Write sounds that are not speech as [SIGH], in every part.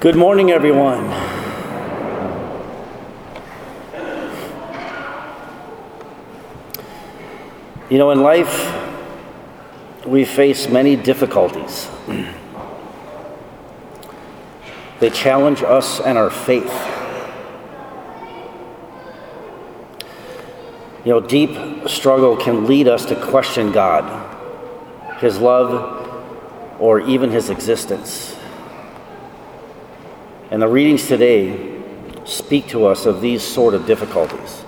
Good morning, everyone. You know, in life, we face many difficulties. They challenge us and our faith. You know, deep struggle can lead us to question God, His love, or even His existence. And the readings today speak to us of these sort of difficulties.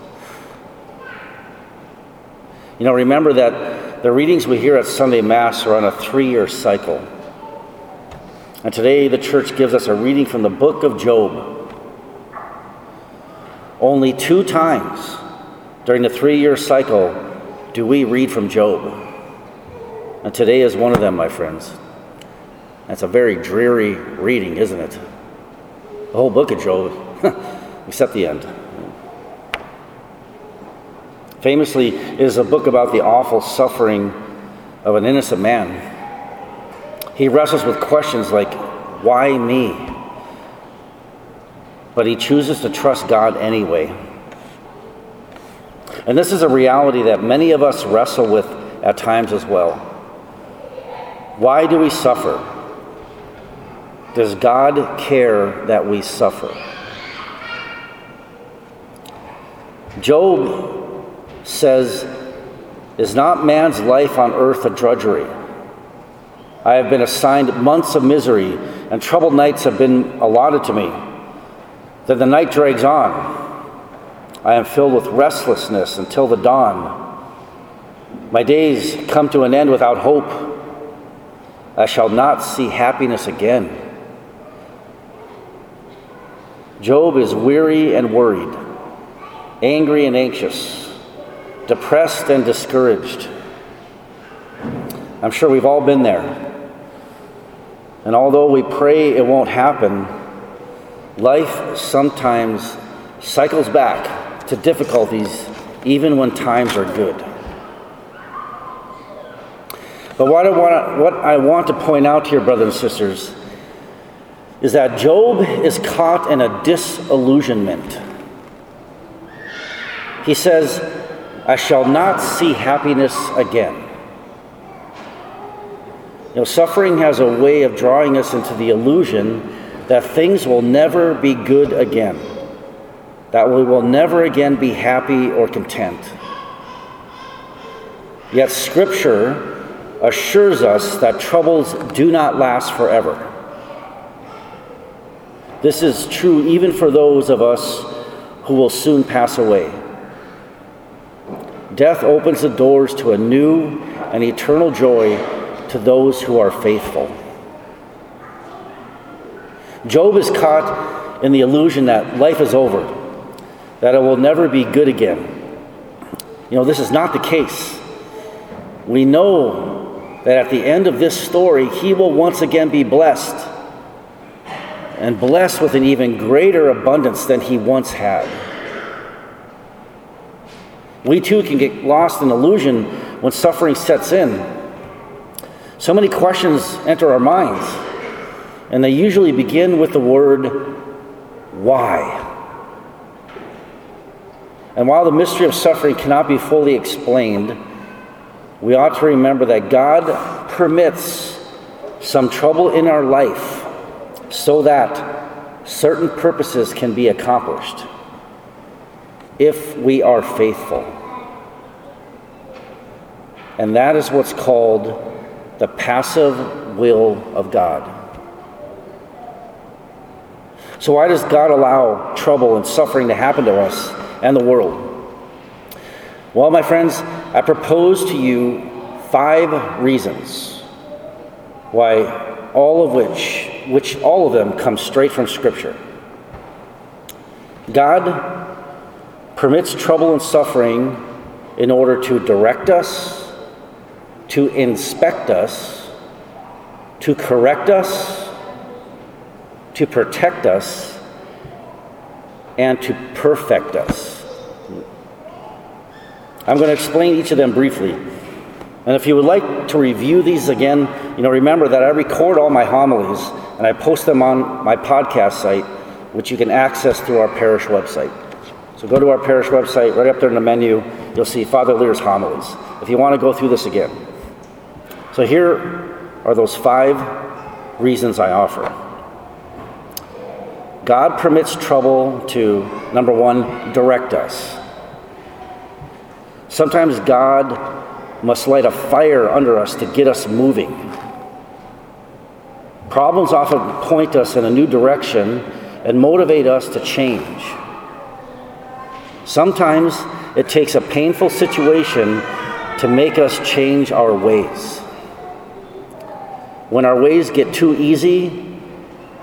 You know, remember that the readings we hear at Sunday Mass are on a three year cycle. And today the church gives us a reading from the book of Job. Only two times during the three year cycle do we read from Job. And today is one of them, my friends. That's a very dreary reading, isn't it? The whole book of Job, [LAUGHS] except the end. Famously, it is a book about the awful suffering of an innocent man. He wrestles with questions like, why me? But he chooses to trust God anyway. And this is a reality that many of us wrestle with at times as well. Why do we suffer? Does God care that we suffer? Job says, Is not man's life on earth a drudgery? I have been assigned months of misery, and troubled nights have been allotted to me. Then the night drags on. I am filled with restlessness until the dawn. My days come to an end without hope. I shall not see happiness again. Job is weary and worried, angry and anxious, depressed and discouraged. I'm sure we've all been there. And although we pray it won't happen, life sometimes cycles back to difficulties even when times are good. But what I want to, point out here, brothers and sisters, is that Job is caught in a disillusionment. He says, I shall not see happiness again. You know, suffering has a way of drawing us into the illusion that things will never be good again, that we will never again be happy or content. Yet, Scripture assures us that troubles do not last forever. This is true even for those of us who will soon pass away. Death opens the doors to a new and eternal joy to those who are faithful. Job is caught in the illusion that life is over, that it will never be good again. You know, this is not the case. We know that at the end of this story, he will once again be blessed and blessed with an even greater abundance than he once had. We too can get lost in illusion when suffering sets in. So many questions enter our minds, and they usually begin with the word why. And while the mystery of suffering cannot be fully explained, we ought to remember that God permits some trouble in our life so that certain purposes can be accomplished if we are faithful. And that is what's called the passive will of God. So, why does God allow trouble and suffering to happen to us and the world? Well, my friends, I propose to you five reasons why all of which which all of them come straight from Scripture. God permits trouble and suffering in order to direct us, to inspect us, to correct us, to protect us, and to perfect us. I'm going to explain each of them briefly. And if you would like to review these again, you know, remember that I record all my homilies and I post them on my podcast site, which you can access through our parish website. So go to our parish website, right up there in the menu, you'll see Father Lear's homilies, if you want to go through this again. So here are those five reasons I offer. God permits trouble to, number one, direct us. Sometimes God must light a fire under us to get us moving. Problems often point us in a new direction and motivate us to change. Sometimes it takes a painful situation to make us change our ways. When our ways get too easy,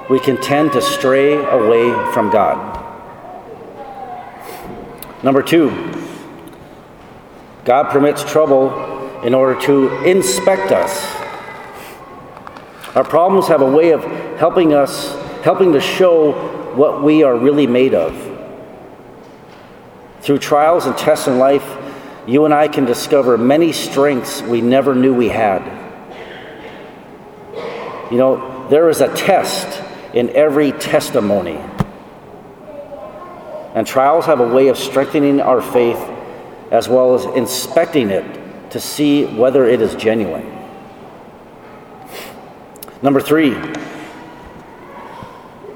we can tend to stray away from God. Number two, God permits trouble in order to inspect us. Our problems have a way of helping us, helping to show what we are really made of. Through trials and tests in life, you and I can discover many strengths we never knew we had. You know, there is a test in every testimony. And trials have a way of strengthening our faith as well as inspecting it to see whether it is genuine. Number three,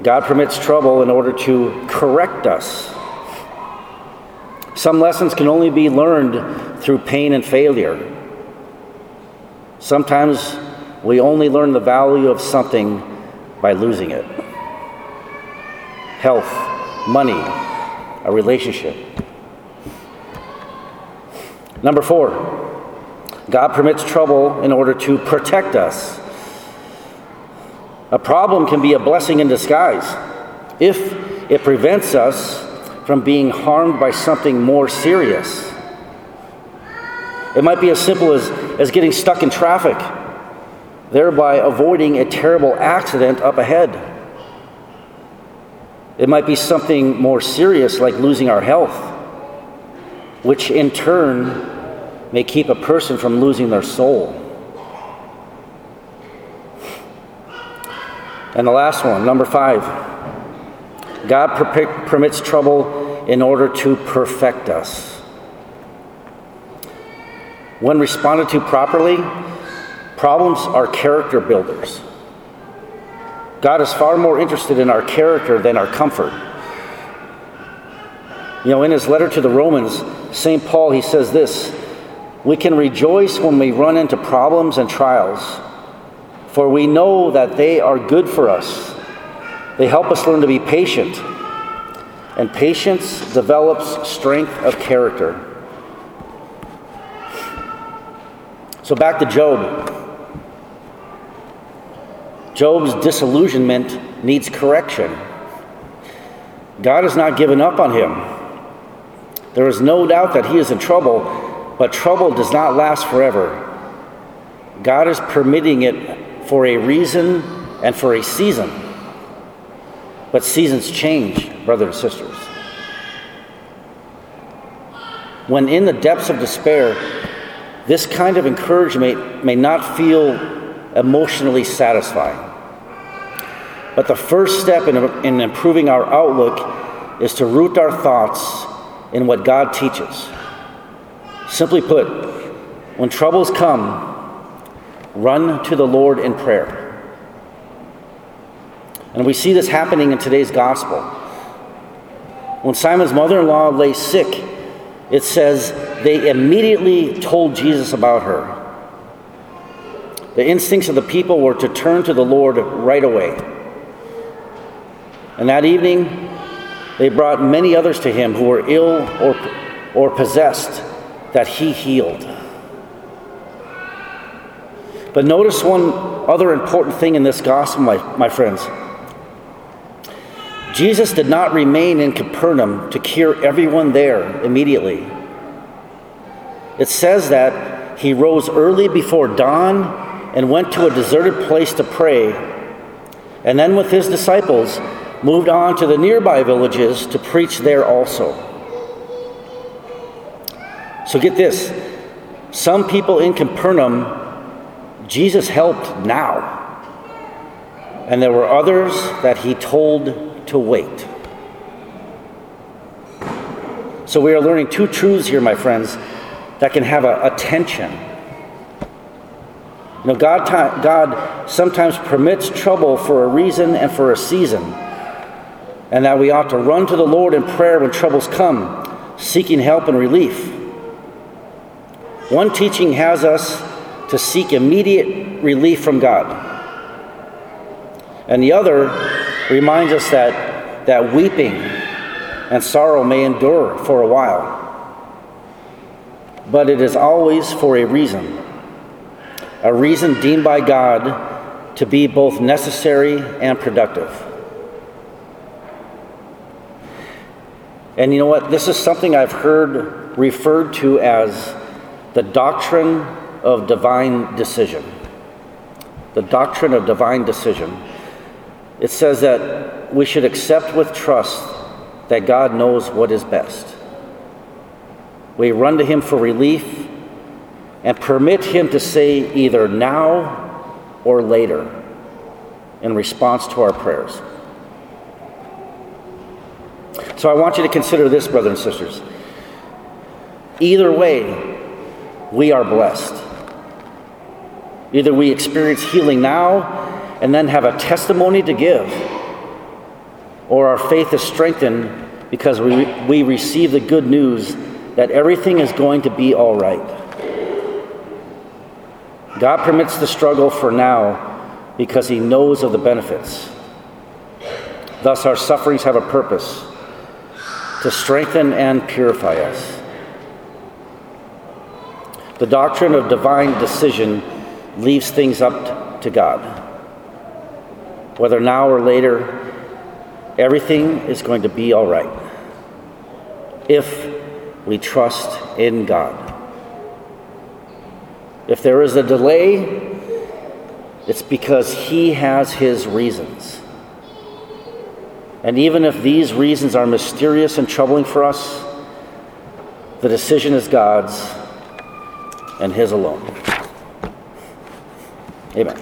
God permits trouble in order to correct us. Some lessons can only be learned through pain and failure. Sometimes we only learn the value of something by losing it health, money, a relationship. Number four, God permits trouble in order to protect us. A problem can be a blessing in disguise if it prevents us from being harmed by something more serious. It might be as simple as, as getting stuck in traffic, thereby avoiding a terrible accident up ahead. It might be something more serious like losing our health, which in turn may keep a person from losing their soul. And the last one, number five God per- permits trouble in order to perfect us. When responded to properly, problems are character builders. God is far more interested in our character than our comfort. You know, in his letter to the Romans, St. Paul, he says this we can rejoice when we run into problems and trials, for we know that they are good for us. They help us learn to be patient, and patience develops strength of character. So back to Job. Job's disillusionment needs correction. God has not given up on him. There is no doubt that he is in trouble, but trouble does not last forever. God is permitting it for a reason and for a season. But seasons change, brothers and sisters. When in the depths of despair, this kind of encouragement may not feel emotionally satisfying. But the first step in, in improving our outlook is to root our thoughts in what God teaches. Simply put, when troubles come, run to the Lord in prayer. And we see this happening in today's gospel. When Simon's mother in law lay sick, it says they immediately told Jesus about her. The instincts of the people were to turn to the Lord right away. And that evening, they brought many others to him who were ill or, or possessed that he healed. But notice one other important thing in this gospel, my, my friends. Jesus did not remain in Capernaum to cure everyone there immediately. It says that he rose early before dawn and went to a deserted place to pray, and then with his disciples moved on to the nearby villages to preach there also. So get this Some people in Capernaum, Jesus helped now. And there were others that he told to wait. So we are learning two truths here, my friends, that can have a, a tension. You know, God, God sometimes permits trouble for a reason and for a season, and that we ought to run to the Lord in prayer when troubles come, seeking help and relief. One teaching has us to seek immediate relief from God, and the other reminds us that, that weeping and sorrow may endure for a while. But it is always for a reason, a reason deemed by God to be both necessary and productive. And you know what? This is something I've heard referred to as the doctrine of divine decision. The doctrine of divine decision. It says that we should accept with trust that God knows what is best. We run to Him for relief and permit Him to say either now or later in response to our prayers. So I want you to consider this, brothers and sisters. Either way, we are blessed. Either we experience healing now and then have a testimony to give or our faith is strengthened because we, we receive the good news that everything is going to be all right. God permits the struggle for now because He knows of the benefits. Thus, our sufferings have a purpose to strengthen and purify us. The doctrine of divine decision leaves things up to God. Whether now or later, Everything is going to be all right if we trust in God. If there is a delay, it's because He has His reasons. And even if these reasons are mysterious and troubling for us, the decision is God's and His alone. Amen.